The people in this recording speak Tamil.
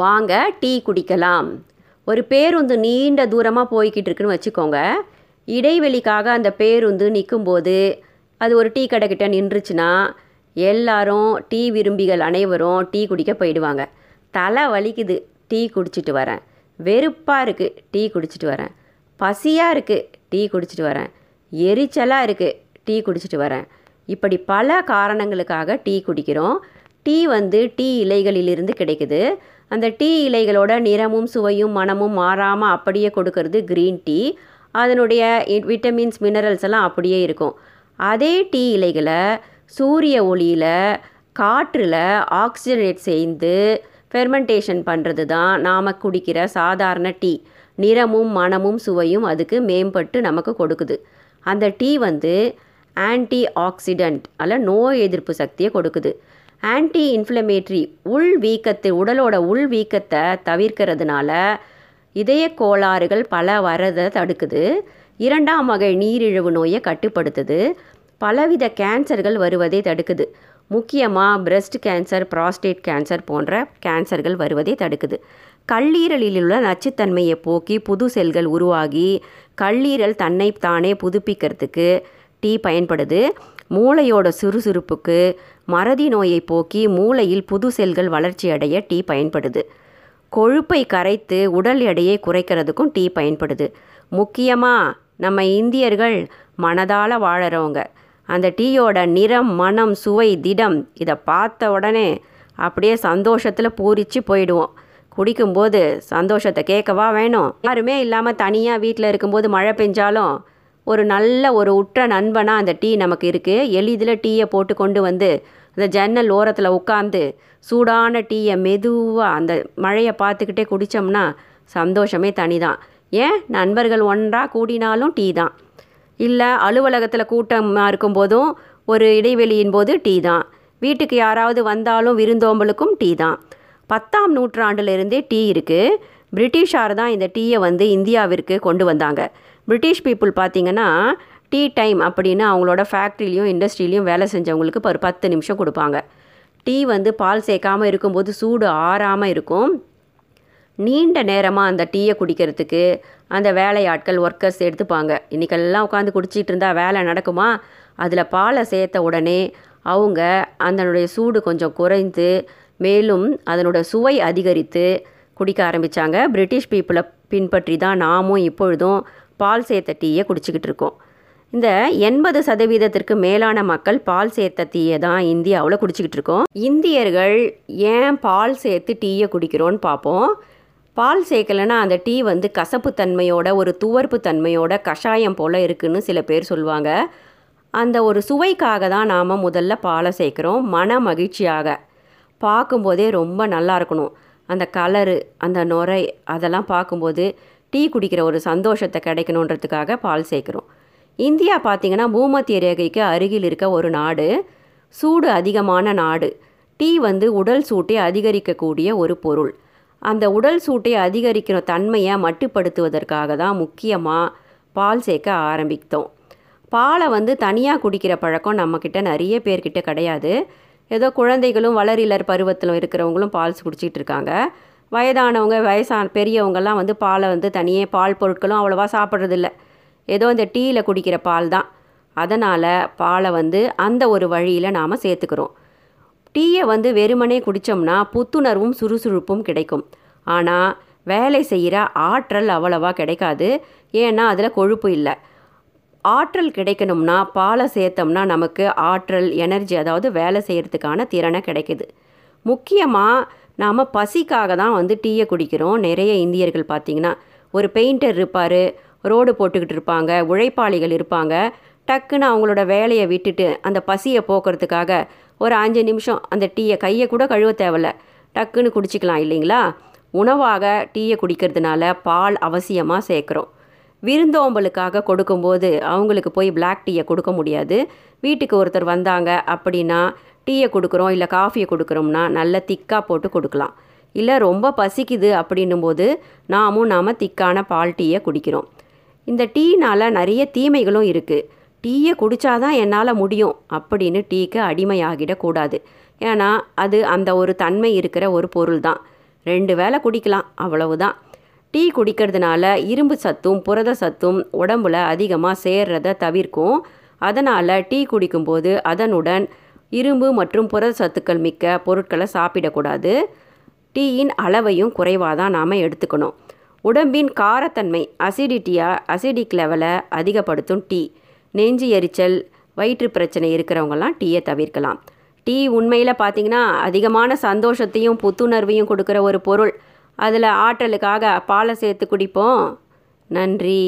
வாங்க டீ குடிக்கலாம். ஒரு பேருந்து நீண்ட தூரமாக போய்கிட்டு இருக்குன்னு வச்சுக்கோங்க. இடைவெளிக்காக அந்த பேருந்து நிற்கும்போது அது ஒரு டீ கடைக்கிட்ட நின்றுச்சுன்னா எல்லாரும் டீ விரும்பிகள் அனைவரும் டீ குடிக்க போயிடுவாங்க. தலை வலிக்குது டீ குடிச்சிட்டு வரேன். வெறுப்பாக இருக்குது டீ குடிச்சிட்டு வரேன். பசியாக இருக்குது டீ குடிச்சிட்டு வரேன். எரிச்சலாக இருக்குது டீ குடிச்சிட்டு வரேன். இப்படி பல காரணங்களுக்காக டீ குடிக்கிறோம். டீ வந்து டீ இலைகளிலிருந்து கிடைக்குது. அந்த டீ இலைகளோட நிறமும் சுவையும் மனமும் மாறாமல் அப்படியே கொடுக்கறது க்ரீன் டீ அதனுடைய விட்டமின்ஸ் மினரல்ஸ் எல்லாம் அப்படியே இருக்கும். அதே டீ இலைகளை சூரிய ஒளியில் காற்றில் ஆக்சிஜனேட் செய்து ஃபெர்மெண்டேஷன் பண்ணுறது தான் நாம் குடிக்கிற சாதாரண டீ. நிறமும் மனமும் சுவையும் அதுக்கு மேம்பட்டு நமக்கு கொடுக்குது. அந்த டீ வந்து ஆன்டி ஆக்சிடெண்ட் அல்ல நோய் எதிர்ப்பு சக்தியை கொடுக்குது. ஆன்டி இன்ஃப்ளமேட்ரி உள் வீக்கத்தை உடலோட உள் வீக்கத்தை தவிர்க்கிறதுனால இதய கோளாறுகள் பல வரதை தடுக்குது. இரண்டாம் வகை நீரிழிவு நோயை கட்டுப்படுத்துது. பலவித கேன்சர்கள் வருவதை தடுக்குது. முக்கியமாக பிரஸ்ட் கேன்சர் ப்ராஸ்டேட் கேன்சர் போன்ற கேன்சர்கள் வருவதை தடுக்குது. கல்லீரலில் உள்ள நச்சுத்தன்மையை போக்கி புது செல்கள் உருவாகி கல்லீரல் தன்னை தானே புதுப்பிக்கிறதுக்கு டீ பயன்படுது. மூளையோட சுறுசுறுப்புக்கு மறதி நோயை போக்கி மூளையில் புது செல்கள் வளர்ச்சி அடைய டீ பயன்படுது. கொழுப்பை கரைத்து உடல் எடையை குறைக்கிறதுக்கும் டீ பயன்படுது. முக்கியமாக நம்ம இந்தியர்கள் மனதால் வாழறவங்க. அந்த டீயோட நிறம் மனம் சுவை திடம் இதை பார்த்த உடனே அப்படியே சந்தோஷத்தில் பூரிச்சு போயிடுவோம். குடிக்கும்போது சந்தோஷத்தை கேட்கவா வேணும்? யாருமே இல்லாமல் தனியாக வீட்டில் இருக்கும்போது மழை பெஞ்சாலும் ஒரு நல்ல ஒரு உற்ற நண்பனாக அந்த டீ நமக்கு இருக்குது எளிதில் டீயை போட்டு கொண்டு வந்து அந்த ஜன்னல் ஓரத்தில் உட்காந்து சூடான டீயை மெதுவாக அந்த மழையை பார்த்துக்கிட்டே குடித்தோம்னா சந்தோஷமே தனி தான் ஏன்? நண்பர்கள் ஒன்றாக கூடினாலும் டீ தான். இல்லை அலுவலகத்தில் கூட்டமாக இருக்கும்போதும் ஒரு இடைவெளியின் போது டீ தான். வீட்டுக்கு யாராவது வந்தாலும் விருந்தோம்பலுக்கும் டீ தான். பத்தாம் நூற்றாண்டுலேருந்தே டீ இருக்குது பிரிட்டிஷார் தான் இந்த டீயை வந்து இந்தியாவிற்கு கொண்டு வந்தாங்க. பிரிட்டிஷ் பீப்புள் பார்த்திங்கன்னா டீ டைம் அப்படின்னு அவங்களோட ஃபேக்ட்ரிலையும் இண்டஸ்ட்ரியிலையும் வேலை செஞ்சவங்களுக்கு ஒரு பத்து நிமிஷம் கொடுப்பாங்க. டீ வந்து பால் சேர்க்காமல் இருக்கும்போது சூடு ஆறாமல் இருக்கும். நீண்ட நேரமாக அந்த டீயை குடிக்கிறதுக்கு அந்த வேலையாட்கள் ஒர்க்கர்ஸ் எடுத்துப்பாங்க. இன்றைக்கெல்லாம் உட்காந்து குடிச்சிட்டு இருந்தால் வேலை நடக்குமா? அதில் பாலை சேர்த்த உடனே அவங்க அதனுடைய சூடு கொஞ்சம் குறைந்து மேலும் அதனோட சுவை அதிகரித்து குடிக்க ஆரம்பித்தாங்க பிரிட்டிஷ் பீப்புளை பின்பற்றி தான் நாமும் இப்பொழுதும் பால் சேர்த்த டீயை குடிச்சிக்கிட்டு இருக்கோம். இந்த எண்பது சதவீதத்திற்கு மேலான மக்கள் பால் சேர்த்த டீயை தான் இந்தியாவில் குடிச்சிக்கிட்டு இருக்கோம். இந்தியர்கள் ஏன் பால் சேர்த்து டீயை குடிக்கிறோன்னு பார்ப்போம். பால் சேர்க்கலைன்னா அந்த டீ வந்து கசப்பு தன்மையோட ஒரு துவர்ப்பு தன்மையோட கஷாயம் போல் இருக்குன்னு சில பேர் சொல்லுவாங்க. அந்த ஒரு சுவைக்காக தான் நாம் முதல்ல பாலை சேர்க்குறோம். மன மகிழ்ச்சியாக. பார்க்கும்போதே ரொம்ப நல்லா இருக்கணும். அந்த கலரு அந்த நுரை அதெல்லாம் பார்க்கும்போது டீ குடிக்கிற ஒரு சந்தோஷத்தை கிடைக்கணுன்றதுக்காக பால் சேர்க்குறோம். இந்தியா பார்த்திங்கன்னா பூமத்திய ரேகைக்கு அருகில் இருக்க ஒரு நாடு சூடு அதிகமான நாடு. டீ வந்து உடல் சூட்டை அதிகரிக்கக்கூடிய ஒரு பொருள். அந்த உடல் சூட்டை அதிகரிக்கிற தன்மையை மட்டுப்படுத்துவதற்காக தான் முக்கியமாக பால் சேர்க்க ஆரம்பித்தோம். பாலை வந்து தனியாக குடிக்கிற பழக்கம் நம்மக்கிட்ட நிறைய பேர்கிட்ட கிடையாது. ஏதோ குழந்தைகளும் வளரிலர் பருவத்தில் இருக்கிறவங்களும் பால் குடிச்சிட்டு இருக்காங்க. வயதானவங்க வயசான பெரியவங்கெல்லாம் வந்து பாலை வந்து தனியே பால் பொருட்களும் அவ்வளோவா சாப்பிட்றதில்ல. ஏதோ இந்த டீயில் குடிக்கிற பால் தான். அதனால் பாலை வந்து அந்த ஒரு வழியில் நாம் சேர்த்துக்கிறோம். டீயை வந்து வெறுமனே குடித்தோம்னா புத்துணர்வும் சுறுசுறுப்பும் கிடைக்கும். ஆனால் வேலை செய்கிற ஆற்றல் அவ்வளவா கிடைக்காது. ஏன்னா அதில் கொழுப்பு இல்லை. ஆற்றல் கிடைக்கணும்னா பாலை சேர்த்தோம்னா நமக்கு ஆற்றல் எனர்ஜி அதாவது வேலை செய்கிறதுக்கான திறனை கிடைக்குது. முக்கியமாக நாம் பசிக்காக தான் வந்து டீயை குடிக்கிறோம். நிறைய இந்தியர்கள் பார்த்திங்கன்னா ஒரு பெயிண்டர் இருப்பார் ரோடு போட்டுக்கிட்டு இருப்பாங்க உழைப்பாளிகள் இருப்பாங்க. டக்குன்னு அவங்களோட வேலையை விட்டுட்டு அந்த பசியை போக்குறதுக்காக ஒரு அஞ்சு நிமிஷம் அந்த டீயை கையை கூட கழுவ தேவையில்ல. டக்குன்னு குடிச்சிக்கலாம் இல்லைங்களா? உணவாக டீயை குடிக்கிறதுனால பால் அவசியமாக சேர்க்குறோம். விருந்தோம்பலுக்காக கொடுக்கும்போது அவங்களுக்கு போய் பிளாக் டீயை கொடுக்க முடியாது. வீட்டுக்கு ஒருத்தர் வந்தாங்க அப்படின்னா டீயை கொடுக்குறோம் இல்லை காஃபியை கொடுக்குறோம்னா நல்ல திக்காக போட்டு கொடுக்கலாம். இல்லை ரொம்ப பசிக்குது அப்படின்னும் போது நாமும் நாம் திக்கான பால் டீயை குடிக்கிறோம். இந்த டீனால் நிறைய தீமைகளும் இருக்குது டீயை குடித்தாதான் என்னால் முடியும் அப்படின்னு டீக்கு அடிமையாகிடக்கூடாது ஏன்னா அது அந்த ஒரு தன்மை இருக்கிற ஒரு பொருள் தான். ரெண்டு வேளை குடிக்கலாம் அவ்வளவுதான். டீ குடிக்கிறதுனால இரும்பு சத்தும் புரத சத்தும் உடம்புல அதிகமாக சேர்றத தவிர்க்கும். அதனால் டீ குடிக்கும்போது அதனுடன் இரும்பு மற்றும் புரத சத்துக்கள் மிக்க பொருட்களை சாப்பிடக்கூடாது. டீயின் அளவையும் குறைவாக தான் நாம் எடுத்துக்கணும். உடம்பின் காரத்தன்மை அசிடிட்டியா அசிடிக் லெவலை அதிகப்படுத்தும் டீ. நெஞ்சு எரிச்சல் வயிற்று பிரச்சனை இருக்கிறவங்கலாம் டீயை தவிர்க்கலாம். டீ உண்மையில் பார்த்திங்கன்னா அதிகமான சந்தோஷத்தையும் புத்துணர்வையும் கொடுக்குற ஒரு பொருள். அதில் ஆற்றலுக்காக பாலை சேர்த்து குடிப்போம். நன்றி.